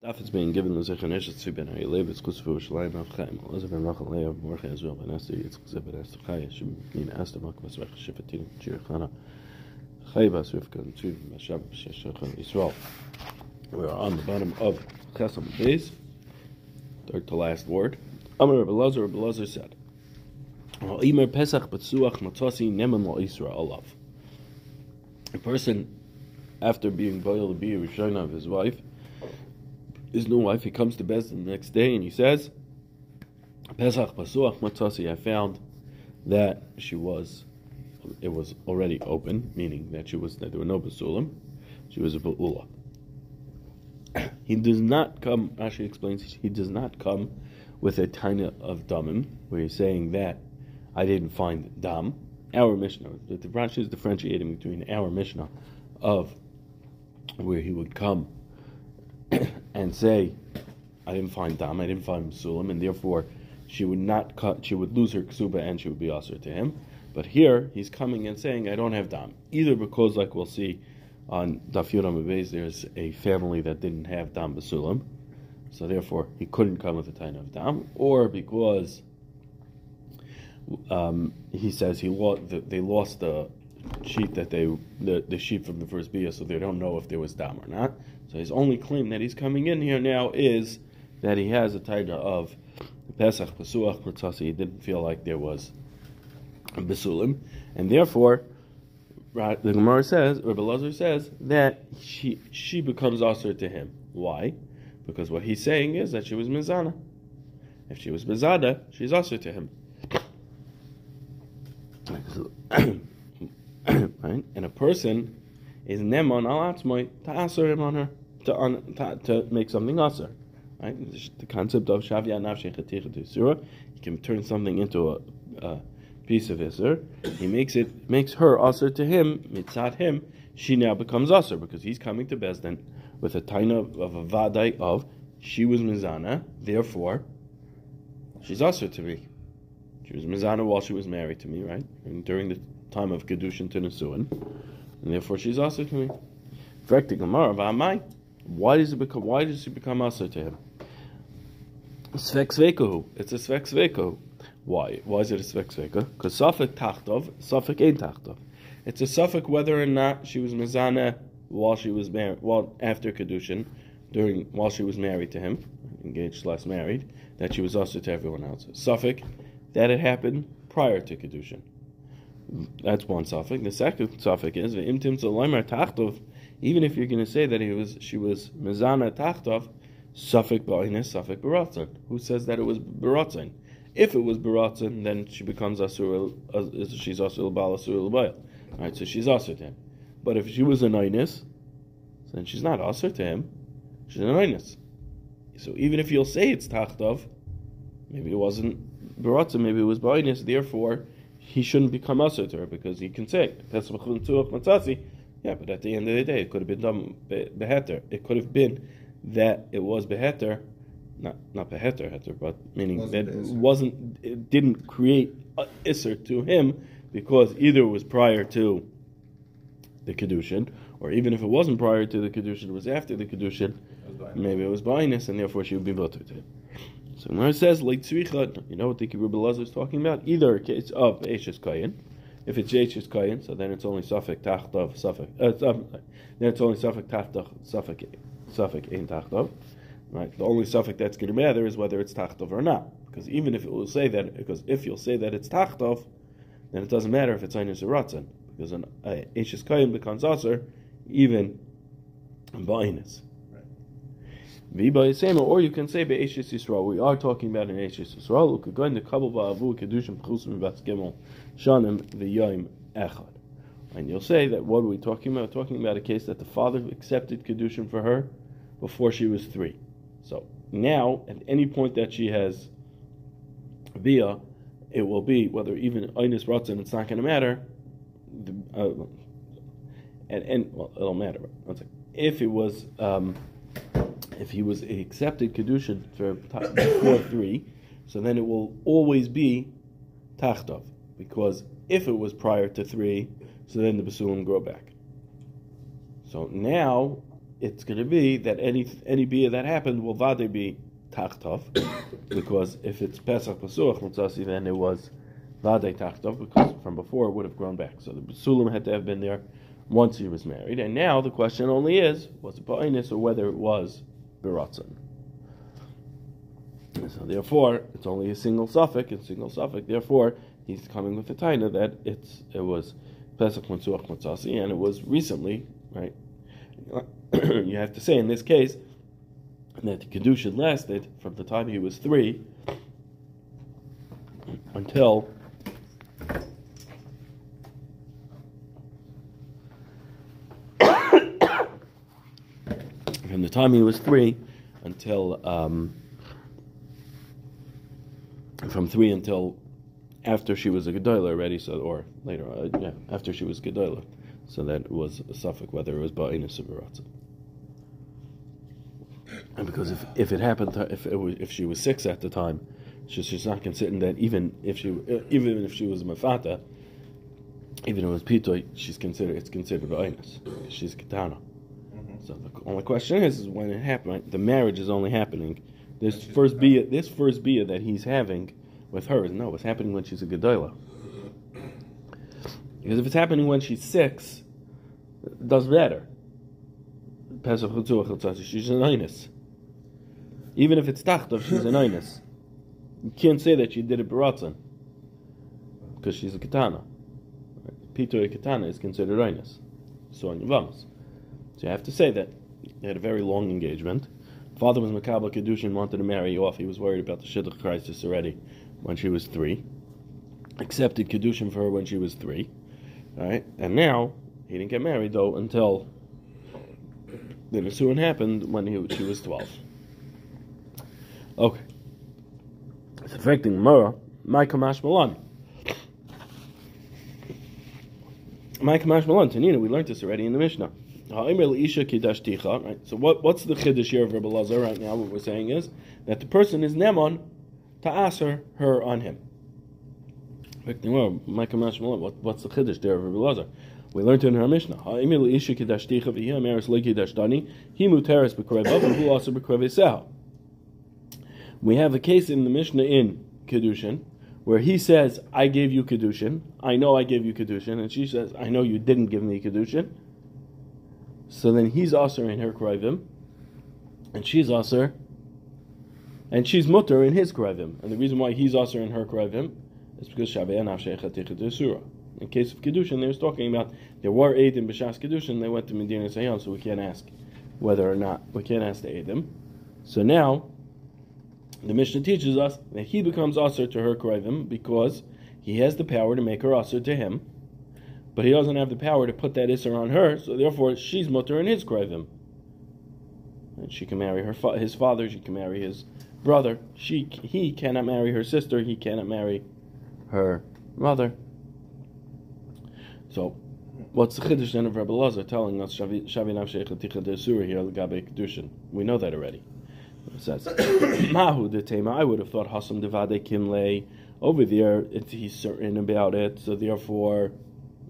Daf is being given the Zechanesh Tzvi ben Haylev, it's Kusfu Shalayim of Chaim, Elazar ben Rachel Leah, Mordechai Israel ben Esther, Yitzchak ben Esther Chai, Yeshim ben Esther, Malka Basrach, Shifatin, Chirichana, Chai Bas Rivka, and Tzvi, Mashab, Sheshachan, Yisrael. We are on the bottom of Chesam Beis, third to last word. Amar Rabbi Elazar, Rabbi Elazar said, Imer Pesach Batsuach Matasi Neman Lo Yisra Olav. A person, after being boiled be a Rishona of his wife, his new wife, he comes to Bezdin the next day and he says, Pesach Pasuach Matasi, I found that she was, it was already open, meaning that she was, that there were no Basulim, she was a Ba'ula. He does not come, Rashi explains, he does not come with a tiny of damim, where he's saying that I didn't find dam. Our Mishnah, the Rashi is differentiating between our Mishnah of where he would come and say, I didn't find Dam, I didn't find Sulam, and therefore she would not cut, she would lose her ksuba and she would be usher to him. But here he's coming and saying, I don't have Dam. Either because, like we'll see on Daf Yudam there's a family that didn't have Dam Basulam, so therefore he couldn't come with a tain of Dam, or because um, he says he lost, they lost the sheep that they the, the sheet from the first bia, so they don't know if there was dam or not. So his only claim that he's coming in here now is that he has a taida of Pesach Pesuach Kurtasi. He didn't feel like there was a and therefore the Gemara says, Rabbi Lazar says that she she becomes usher to him. Why? Because what he's saying is that she was mizana. If she was mizada, she's usher to him. right? And a person is neman al atzmoi to aser him on her to, to, to make something aser. Right? The concept of shavya nafshei surah. He can turn something into a, a piece of iser. He makes it makes her aser to him mitzat him. She now becomes aser because he's coming to Bezdin with a taina of a vadai of she was mizana, therefore she's aser to me. She was mizana while she was married to me, right? And during the time of Kedushin to Nesuin, and therefore she's also to me. Why does it become? Why does she become also to him? Svek It's a svek Why? Why is it a svek Because suffik tachtov, suffik ain't tachtov. It's a suffik whether or not she was mizana while she was married, while after kedushin, during while she was married to him, engaged slash married, that she was also to everyone else. Suffik that it happened prior to kedushin. That's one suffix. The second suffix is v'imtim tzolomer tachtov. Even if you're going to say that he was, she was mezana tachtov, suffix ba'inus, suffix baratzin. Who says that it was baratzin? If it was baratzin, then she becomes asur. She's asur bal asur All right, so she's asur to him. But if she was a nainis, then she's not asur to him. She's a nainis. So even if you'll say it's tachtov, maybe it wasn't baratzin, maybe it was ba'inus. Therefore he shouldn't become usher to her because he can say yeah, but at the end of the day, it could have been done beheter. It could have been that it was beheter, not not beheter heter, but meaning wasn't that it wasn't it didn't create isser to him because either it was prior to the kedushin, or even if it wasn't prior to the kedushin, it was after the kedushin. Maybe it was bias, and therefore she would be butter to him. So when it says like tzricha, you know what the Rebbe Lazar is talking about? Either a case of Eishes Kayin. If it's Eishes Kayin, so then it's only suffix tachtav suffix. Uh, then it's only suffix tachtav suffix suffix in tachtav. Right. The only suffix that's going to matter is whether it's tachtav or not. Because even if it will say that, because if you'll say that it's tachtav, then it doesn't matter if it's einus or because an uh, Eishes Kayin becomes aser even in ba'inus. Or you can say Be'eshis Yisrael. We are talking about an Eshis Yisrael. We could go into Kabul Ba'avu Kedushim Chusim Bas Shanim V'Yoim Echad. And you'll say that what are we talking about? We're talking about a case that the father accepted Kedushim for her before she was three. So now, at any point that she has Bia, it will be, whether even Einis Ratzin, it's not going to matter. Uh, and, and, well, it'll matter. If it was. Um, if he was accepted kedushin for before three, so then it will always be tachtov, because if it was prior to three, so then the basulim grow back. So now it's going to be that any any bia that happened will vade be tachtov, because if it's Pesach Pasuach Mutzasi, then it was vade tachtov, because from before it would have grown back. So the Basulim had to have been there once he was married, and now the question only is, was it Ba'inis or whether it was So therefore, it's only a single suffix, a single suffix. Therefore, he's coming with the taina that it's it was Pesach Matzuach Matzasi, and it was recently, right? you have to say in this case that the kedusha lasted from the time he was three until from the time he was three until um, from three until after she was a gedola already, so or later, uh, yeah, after she was gedola, so that was a whether it was ba'inus or And because if, if it happened, to, if it was, if she was six at the time, she, she's not considering that even if she uh, even if she was mafata, even if it was pitoy, she's considered it's considered ba'inus. She's katana. So the only question is, is when it happened. The marriage is only happening. This first bia, this first bia that he's having with her is no, it's happening when she's a gedola. Because if it's happening when she's six, it doesn't matter. She's an inus. Even if it's tachtov, she's an inus. You can't say that she did it baratzan because she's a katana. Peter a katana is considered inus. So on Yavamas. So you have to say that they had a very long engagement. Father was Makabal Kedushin, wanted to marry off. He was worried about the Shidduch crisis already when she was three. Accepted Kedushin for her when she was three. Right? And now, he didn't get married though until the Nisuin happened when he, she was 12. Okay. It's affecting Mura. My Kamash Malan. My Kamash. Tanina, we learned this already in the Mishnah. Right? So what, what's the chiddush here of Rabbi Lazar right now? What we're saying is that the person is nemon to ask her her on him. What, What's the chiddush there of Rabbi Lazar? We learned in our Mishnah. We have a case in the Mishnah in Kedushin where he says, I gave you Kedushin. I know I gave you Kedushin. And she says, I know you didn't give me Kedushin. So then he's also in her krivim, and she's also, and she's mutter in his krivim. And the reason why he's also in her krivim is because Shavei Surah. In case of Kedushin, they was talking about there were Eidim B'Shas Kedushin, they went to Medina Sayyam, so we can't ask whether or not, we can't ask the Eidim. So now, the Mishnah teaches us that he becomes Aser to her Krivim because he has the power to make her Aser to him, but he doesn't have the power to put that Isser on her, so therefore she's mutter in his krivim. And she can marry her fa- his father, she can marry his brother. She he cannot marry her sister, he cannot marry her mother. So, what's the chiddush then of Rabbi Lazar telling us Shavi Nav Sheikh here Gabe Kedushin? We know that already. It says Mahu de Tema. I would have thought Hasam Devade Kimle. Over there, he's certain about it, so therefore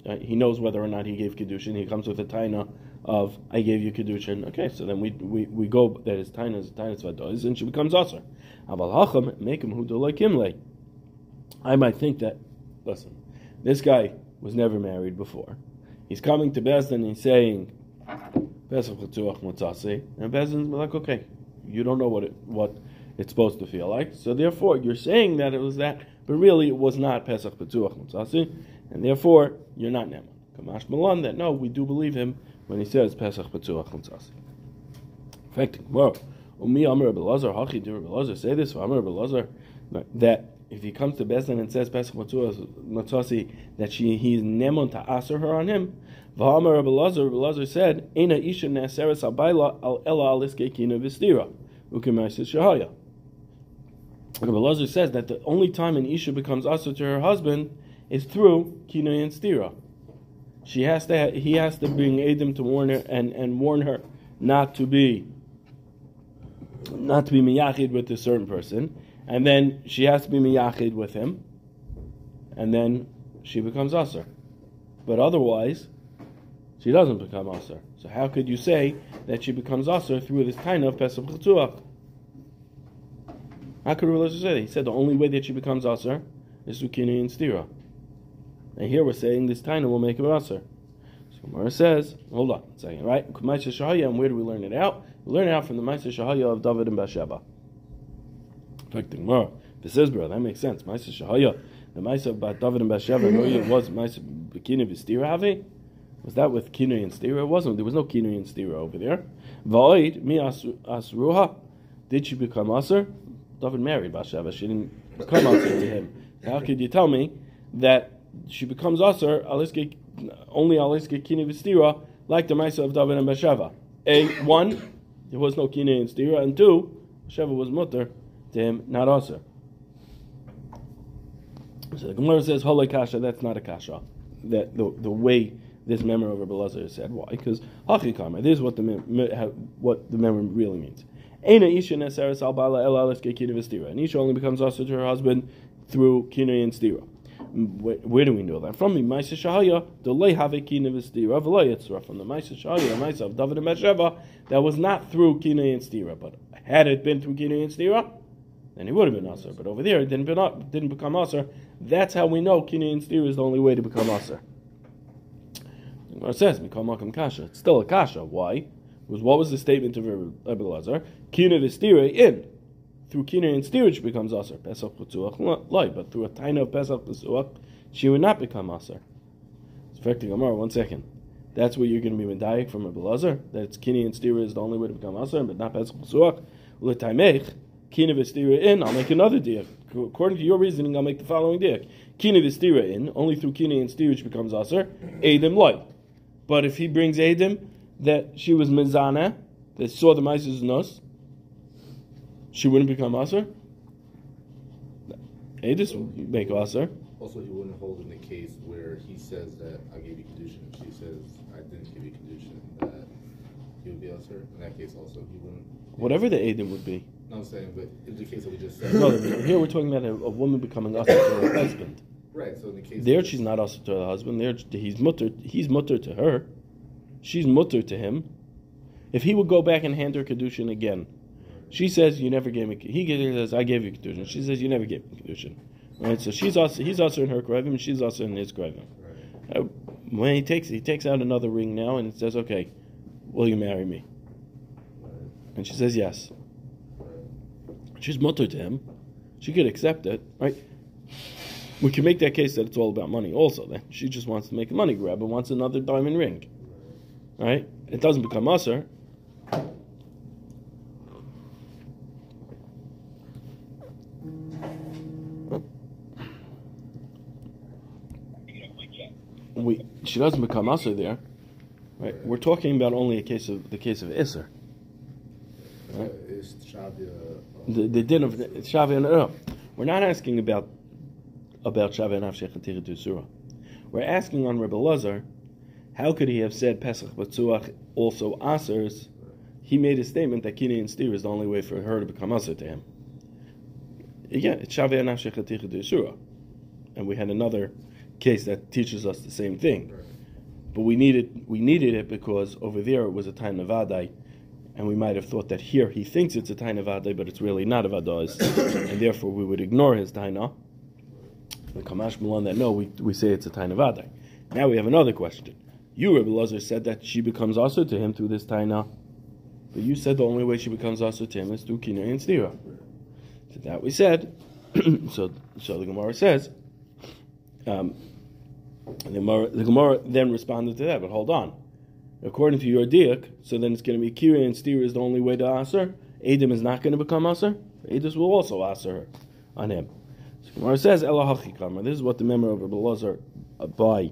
uh, he knows whether or not he gave kedushin. He comes with a taina of I gave you kedushin. Okay, so then we we, we go that his taina is taina vadois, and she becomes aser. Aval hacham make him him I might think that. Listen, this guy was never married before. He's coming to Bezdin and he's saying, Pesach and Bezdin's like, okay, you don't know what it what it's supposed to feel like, so therefore you're saying that it was that, but really it was not Pesach Petuach Mutzasi and therefore you're not Neman. Kamash Malan that no, we do believe him when he says Pesach Petzuach Chuntzasi. Affecting well, Umi Amr Belazar, Hachi Dir Belazar, say this for Amr Belazar that if he comes to Bezdin and says Pesach Matzasi that she he's nemon to aser her on him. V'hamar Belazar, Belazar said, "Ena isha neseres abayla al ela aliske kina v'stira ukemaisis shahaya." Belazar says that the only time an isha becomes aser to her husband is through kinoi and stira. She has to. He has to bring Adam to warn her and, and warn her not to be not to be miyachid with a certain person, and then she has to be miyachid with him, and then she becomes aser. But otherwise, she doesn't become aser. So how could you say that she becomes aser through this kind of pesach chutzuach? How could religious say? He said the only way that she becomes aser is through kinui and stira. And here we're saying this taina will make her aser. So Gemara says, hold on a second, right? Ma'aser Shahaya, and where do we learn it out? We learn it out from the Ma'aser Shahaya of David and Bathsheba. In fact, the Gemara, this is, bro, that makes sense. Ma'aser Shahaya, the Ma'aser about David and Bathsheba, it was Ma'aser Bikini V'stira Havi? Was that with Kinui and Stira? It wasn't. There was no Kinui and Stira over there. Va'oid, mi asruha. Did she become Aser? David married Bathsheba. She didn't become Aser to him. How could you tell me that she becomes Aser, only Aliske Kinui V'stira, like the Ma'aser of David and Bathsheba? A, one, there was no Kinui and Stira, and two, Bathsheba was mutter to him, not Aser. So the Gemara says, Holy Kasha, that's not a Kasha. That the, the way this memory of Rabbi said. Why? Because hachikama. This is what the what the memory really means. An isha only becomes also to her husband through kina and stira. Where, do we know that? From the Maisa Shahaya, the lay have a kina v'stira, v'lo From the Maisa Shahaya, Maisa of David and Bathsheba, that was not through kina and stira, but had it been through kina and stira, then he would have been aser. But over there, it didn't, be, didn't become aser. That's how we know kina and stira is the only way to become aser. It says, Mikal Makam Kasha. It's still a Kasha. Why? Because what was the statement of Rebbe Lazar? Kina v'stira in. Through kina and steerage becomes aser. Pesach p'tzuach loy. But through a taina of Pesach p'tzuach, she would not become aser. It's affecting Amar. One second. That's what you're going to be medayik from Rebbe Lazar. That it's kina and stira is the only way to become aser, but not Pesach p'tzuach. L'taimech. Kina v'stira in. I'll make another diak. According to your reasoning, I'll make the following diak. Kina v'stira in. Only through kina and steerage becomes aser. Edim loy. But if he brings Adim that she was Mizana, that saw the Maisus Nos, she wouldn't become Aser? Adis would make Aser. Also, he wouldn't hold in the case where he says that I gave you Kedushin, and she says I didn't give you Kedushin, that he would be Aser. In that case, also, he wouldn't. Whatever the Adim would be. No, I'm saying, but in the case that we just said. no, here we're talking about a, a woman becoming Aser to her husband. Right. So in the case there, she's not also to her husband. There, he's mutter. He's mutter to her. She's mutter to him. If he would go back and hand her kedushin again, she says, "You never gave me." He says, "I gave you kedushin." She says, "You never gave me kedushin." Right. So she's also he's also in her krevim, and she's also in his. Right. Uh, when he takes he takes out another ring now and says, "Okay, will you marry me?" And she says, "Yes." She's mutter to him. She could accept it, right? We can make that case that it's all about money also. Then she just wants to make a money grab and wants another diamond ring. Right? It doesn't become usher. She doesn't become usher there. Right? We're talking about only a case of the case of Isser. Right? Uh, the, the din of Shavia. No, we're not asking about about Shavia Nafshech and Surah. We're asking on Rebbe Lazar, how could he have said Pesach Batzuach also Asers? He made a statement that Kini and Steer is the only way for her to become Aser to him. Yeah, it's Shavia Nafshech and Surah. And we had another case that teaches us the same thing. But we needed we needed it because over there it was a time of Adai, and we might have thought that here he thinks it's a time of Adai, but it's really not a Vadai, and therefore we would ignore his Taina the Kamash Milan that no, we, we say it's a Taina Vadai. Now we have another question. You, Rabbi Lazar, said that she becomes also to him through this Taina. But you said the only way she becomes also to him is through Kina and Stira. So that we said. so, so the Gemara says, um, the, Gemara, the Gemara then responded to that, but hold on. According to your diak, so then it's going to be Kira and Stira is the only way to Aser. Adam is not going to become Aser. Adis will also Aser on him. Gemara says Elahachi. This is what the memory of Rabbi Lazar uh, by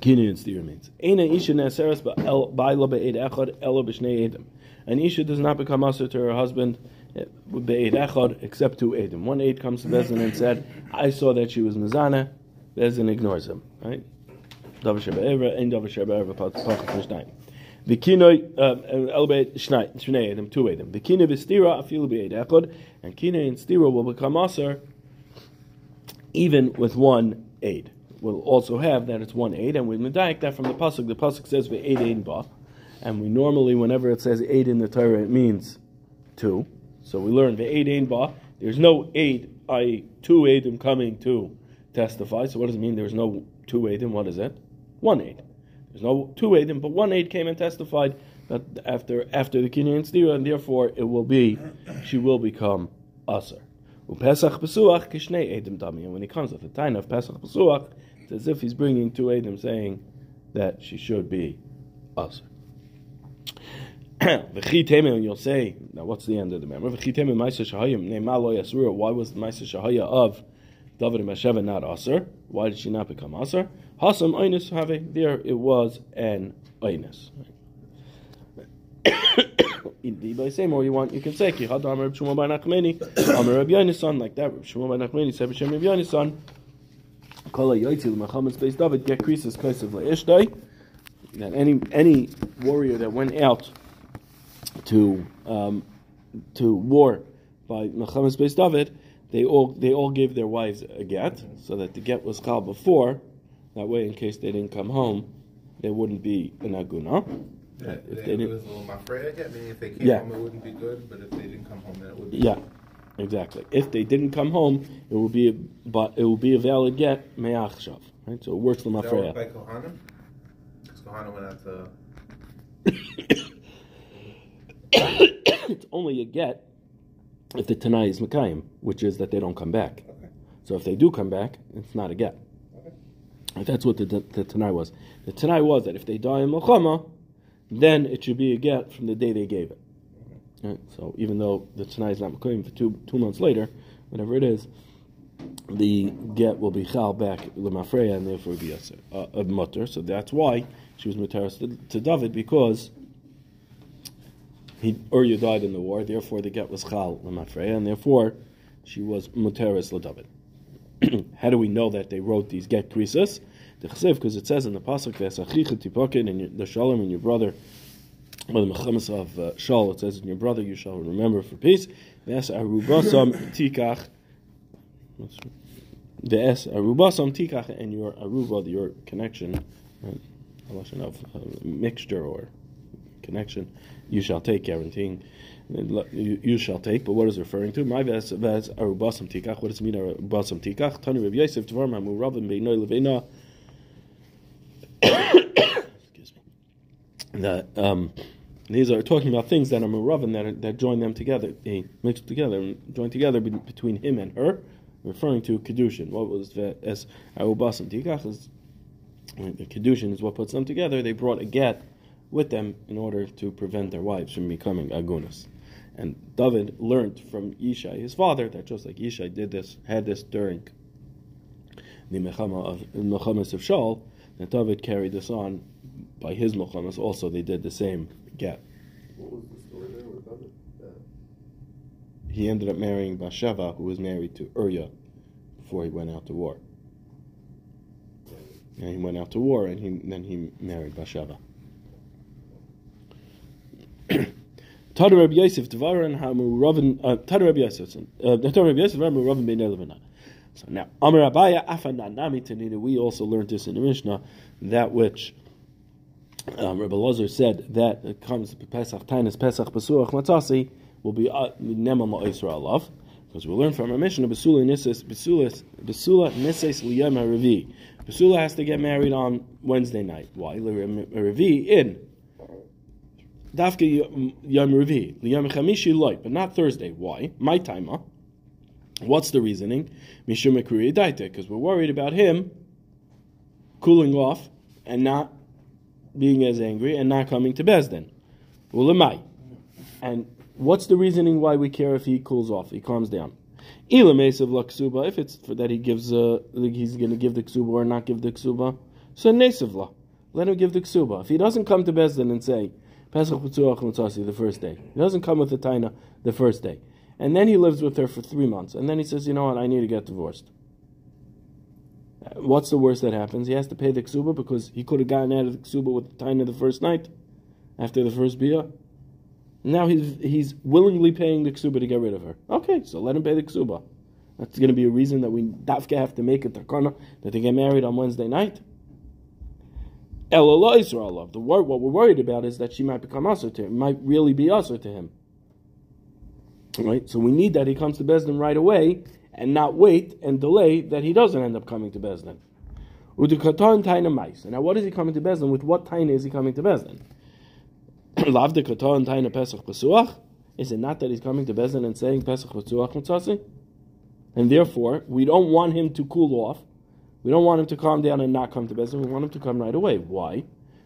Kinu and Steer means. Eina isha neseres ba'ila be'ed echad b'shnei edim. An isha does not become aser to her husband eh, except to Adam. One aid comes to Bezin and said, "I saw that she was mizana." Bezin ignores him. Right? Davar sheba evra and davar sheba evra pachas. The kinoi uh, elbeit shnei shnei edim two edim. Kinoi v'stira afilu be'ed echad and kinoi and stira will become aser even with one aid. We'll also have that it's one aid, and we medayik that from the pasuk. The pasuk says ve'aid aid ba. And we normally, whenever it says eight in the Torah, it means two. So we learn the eight ain ba. There's no eight, i two aidim coming to testify. So what does it mean? There's no two aidim. What is it? One aid. There's no two aidim, but one aid came and testified that after after the kinyan stira, and therefore it will be she will become aser. Pesach Pesuach kishnei edim dami. And when he comes with the time of Pesach Pesuach, it's as if he's bringing two edim saying that she should be aser. and you'll say, now what's the end of the memory? Why was the Maisa Shahaya of David and Mesheva not Aser? Why did she not become Aser? Hasam Einus Have, there it was an Einus. by same or you want, you can say, Ki Had Amar Shmuel Bar Nachmeni, Amar Yonasan, like that, Shmuel Bar Nachmeni Mechametz Beis David, Get that any, any warrior that went out to um, to war by Mechamas Beis David, they all they all gave their wives a get, so that the get was called before. That way, in case they didn't come home, they wouldn't be an aguna. Yeah, if they, they didn't, was a little mafreya get, meaning if they came yeah. home, it wouldn't be good. But if they didn't come home, then it would be. Yeah, exactly. If they didn't come home, it would be, a, but it would be a valid get me'achshav. Right, so it works for mafreya. By Kohanim, because Kohanim went out to. it's only a get if the Tanai is Mekayim, which is that they don't come back. Okay. So if they do come back, it's not a get. Okay. That's what the, the, the Tanai was. The Tanai was that if they die in Melchama, then it should be a get from the day they gave it. Okay. Right? So even though the Tanai is not Mekayim for two, two months later, whatever it is, the get will be chal back lemafreya and therefore be a, a, a mutter. So that's why she was muteris to, to David because he Uriah died in the war, therefore the get was Chal Lamafreya, and therefore she was Muteris Ladavid. How do we know that they wrote these get krisis? The chesiv, because it says in the pasuk Vesachicha Tipokin and the Shalom and your brother, or the Mechamas of uh, Shal, it says in your brother you shall remember for peace. Ves Arubasam Tikach. The S Arubasam Tikach and your Aruba, your connection, right? of uh, mixture or connection you shall take, guaranteeing you, shall take. But what is referring to? My ves ves arubasam tikach. What does it mean arubasam tikach? Tani Rav Yosef Tvar Mamu Ravim Beinoi Levena. Excuse me. That um, these are talking about things that are muravim that are, that join them together, they mixed together, joined together between him and her, referring to kedushin. What was the as arubasam tikach is the kedushin is what puts them together. They brought a get with them in order to prevent their wives from becoming agunas. And David learned from Yishai, his father, that just like Yishai did this, had this during the Mechama of Mechamas of Shaul, that David carried this on by his Mechamas. Also, they did the same get. What was the story there with David? Uh, he ended up marrying Bathsheba, who was married to Uriah before he went out to war. And he went out to war, and he, then he married Bathsheba. Tada Rabbi Yosef Hamu Ravin uh, Tada Rabbi Yosef uh, Tada Rabbi Yosef. So now Amar Abaye Afanan Nami Tanina. We also learned this in the Mishnah that which um, Rabbi Lazar said that it comes Pesach Tainis Pesach Besuach Matzasi will be uh, Neman La'Isra Alav. Because we learn from our Mishnah Besula Nisis Besula Basula Nisis Liyam Revi. Besula has to get married on Wednesday night. Why? Revi in Dafka Yom Revi, Yom Chamishi loy, but not Thursday. Why? My timer. What's the reasoning? Mishum Daita, because we're worried about him cooling off and not being as angry and not coming to Bezdin. Ulamai. And what's the reasoning why we care if he cools off, he calms down? If it's for that he gives, uh, he's going to give the ksuba or not give the ksuba, so nesivla. Let him give the ksuba. If he doesn't come to Bezdin and say, Pesach B'tzuach Mutzasi, the first day. He doesn't come with the Taina the first day. And then he lives with her for three months. And then he says, you know what, I need to get divorced. What's the worst that happens? He has to pay the ksuba because he could have gotten out of the ksuba with the taina the first night, after the first bia. Now he's he's willingly paying the ksuba to get rid of her. Okay, so let him pay the ksuba. That's going to be a reason that we dafka have to make a takana that they get married on Wednesday night. Elala Israel. The wor- what we're worried about is that she might become usher to him, might really be usher to him. Right? So we need that he comes to Bezdin right away and not wait and delay that he doesn't end up coming to Bezdin. Udukatan taina mais. Now what is he coming to Bezdin? With what taina is he coming to Bezdin? Lav katan taina Pesach Pesuach? Is it not that he's coming to Bezdin and saying Pesach Pesuach Mitzasi? And therefore, we don't want him to cool off. We don't want him to calm down and not come to Bezdin. We want him to come right away. Why?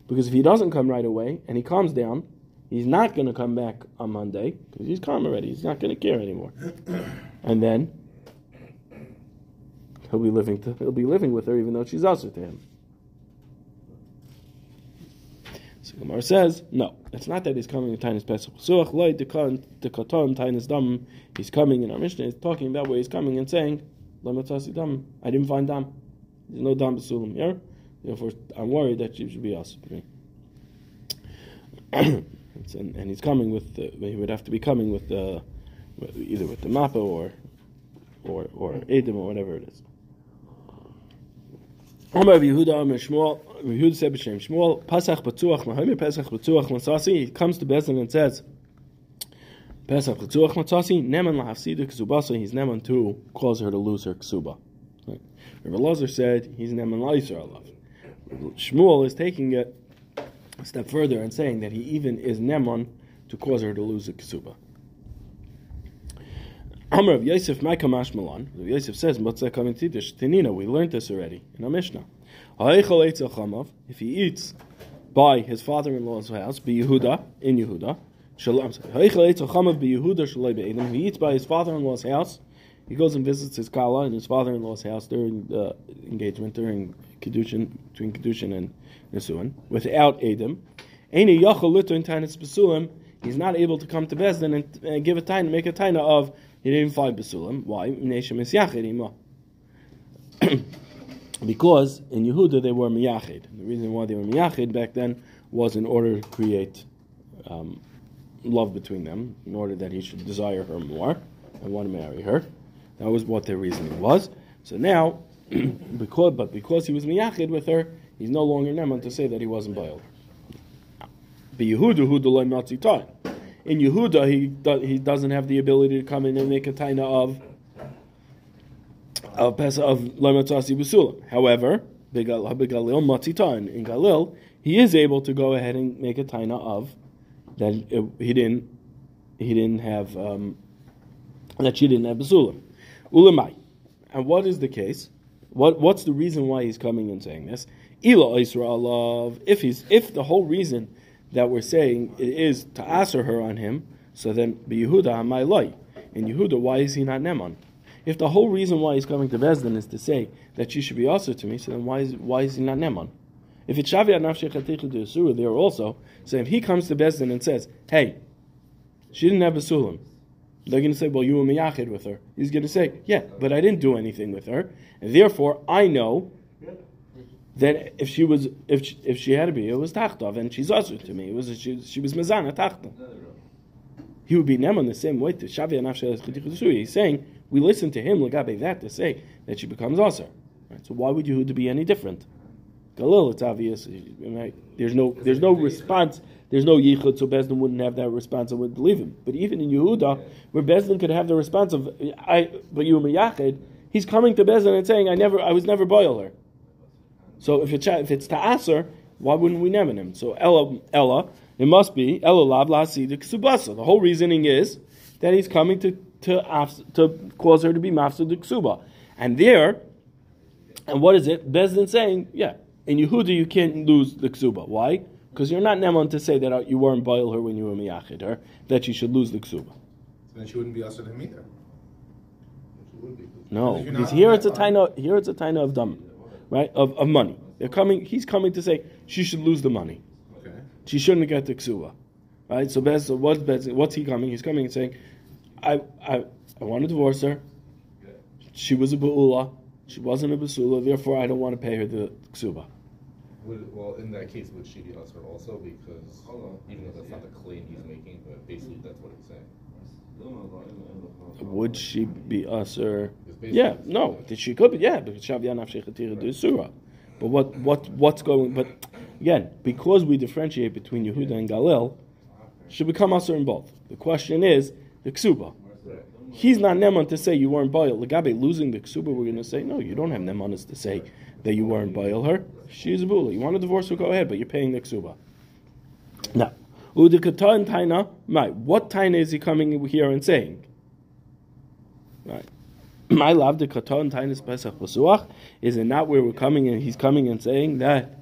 Because if he doesn't come right away and he calms down, he's not going to come back on Monday because he's calm already. He's not going to care anymore. And then he'll be living to, he'll be living with her even though she's also to him. So Gemara says, no, it's not that he's coming to Tainis Pesach Suach, loy Katan Tainis Dam. He's coming in our Mishnah. He's talking about where he's coming and saying, Dam. I didn't find Dam. There's no Dam Basulim here. Therefore, I'm worried that she should be also to me. and, and he's coming with, the, he would have to be coming with the, either with the Mappa or, or, or Edom or whatever it is. Omar Yehuda Amar Shmuel, Yehuda said b'shem Shmuel, Pasach B'tzuach Mahomer, Pesach B'tzuach Matzasi, he comes to Bezdin and says, Pesach B'tzuach Matzasi, Neman Lahafsida Ksubasa, he's Neman to cause her to lose her Ksuba. Rabbi Lazar said, he's Neman Laiser Allah. Shmuel is taking it a step further and saying that he even is Neman to cause her to lose the Ksuba. Amr of Yosef Maikamash Malan. Yosef says, Tinina, we learned this already in our Mishnah. If he eats by his father in law's house, be Yehuda, in Yehuda, he eats by his father in law's house, he goes and visits his Kala in his father in law's house during the engagement, during Kedushin, between Kedushin and Nisuin, without Adam. Any Yachulut Basulim, he's not able to come to Bezdin and, give a time, make a taina of he didn't find Basulim. Why? because in Yehuda they were miyachid. The reason why they were miyachid back then was in order to create um, love between them, in order that he should desire her more and want to marry her. That was what their reasoning was. So now, because but because he was miyachid with her, he's no longer neman to say that he wasn't boiled. In Yehuda, he do, he doesn't have the ability to come in and make a taina of of pesa of Lamatzasi Basulim. However, in Galil, he is able to go ahead and make a taina of that he didn't he didn't have um, that she didn't have Basulim. Ulamai. And what is the case? What what's the reason why he's coming and saying this? Ila Israel if he's if the whole reason that we're saying it is to answer her on him, so then Yehuda my loy. In Yehuda, why is he not Neman? If the whole reason why he's coming to Bezdin is to say that she should be also to me, so then why is why is he not Neman? If it's Shavi Nafshechatichu there also, so if he comes to Bezdin and says, Hey, she didn't have a sulam, they're going to say, Well, you were miyachid with her. He's going to say, Yeah, but I didn't do anything with her, and therefore I know that if she was if she, if she had to be, it was tachtov, and she's also to me. It was she, she was mezana tachtov. He would be neman the same way to Shavi and He's saying we listen to him legabe that to say that she becomes also. Right? So why would Yehuda be any different? Galil, it's obvious. Right? There's no there's no response. There's no yichud, so Bezdin wouldn't have that response and wouldn't believe him. But even in Yehuda, where Bezdin could have the response of I, but you miyachid, he's coming to Bezdin and saying I never I was never boiler. So if it's if it's ta'aser, why wouldn't we name him? So Ella, Ella, it must be Ella lav la'asidik subasa. The whole reasoning is that he's coming to to to cause her to be mafsud ksuba, and there, and what is it? Bezdin saying, yeah, in Yehuda you can't lose the ksuba. Why? Because you're not neman to say that uh, you weren't boil her when you were miyachid her, that you should lose the ksuba. So then she wouldn't be usher to him either. No, because here it's a taina. Here it's a taina of dam right, of, of money. They're coming, he's coming to say she should lose the money. Okay. She shouldn't get the ksuba. Right? So Bez, so what's Bez, what's he coming? He's coming and saying, I, I, I want to divorce her. She was a bu'ula. She wasn't a basula, therefore I don't want to pay her the ksuba. Would, well, in that case, would she be usher also? Because even though that's not the claim he's making, but basically that's what he's saying. Would she be usher? Yeah, no, Did she could be. Yeah, because Shavya Nafshechatira do surah. But what what what's going? But Again, because we differentiate between Yehuda and Galil, should become Asr in both. The question is the Ksuba. He's not Neman to say you weren't Baal. Lagabe losing the Ksuba, we're going to say, no, you don't have Nemanis to say that you weren't Baal her. She's a Bula. You want to divorce her, go ahead, but you're paying the Ksuba. Now, Udikata and Taina, right, what Taina is he coming here and saying? Right. My love the Kata and Tainis Pesach Pasuach is it not where we're coming and he's coming and saying that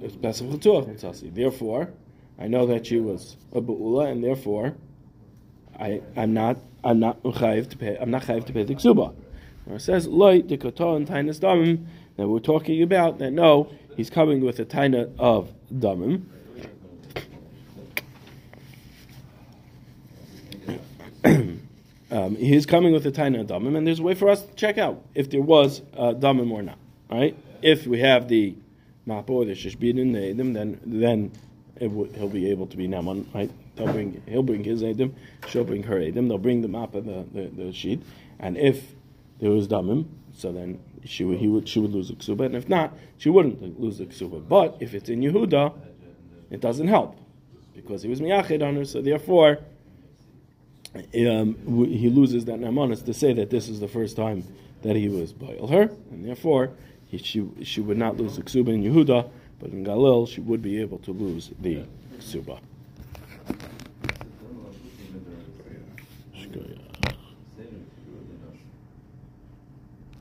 it's Pesach Pasuach Therefore, I know that she was a Ba'ula and therefore I, I'm not I'm not chayiv to pay I'm not chayiv to pay the ksuba. It says loy the kata and tainas damim that we're talking about that no he's coming with a taina of damim. um, he's coming with a taina of damim, and there's a way for us to check out if there was uh, damim or not. Right? If we have the mapo, the shishbidin, the edim, then then w- he'll be able to be naman. Right? They'll bring he'll bring his edim, she'll bring her edim. They'll bring the mappa, the, the, the sheet, and if there was damim, so then she would he would she would lose the ksuba, and if not, she wouldn't lose the ksuba. But if it's in Yehuda, it doesn't help because he was miyached on her. So therefore, um, he loses that namanis to say that this is the first time that he was boil her, and therefore he, she she would not lose the ksuba in Yehuda, but in Galil she would be able to lose the ksuba.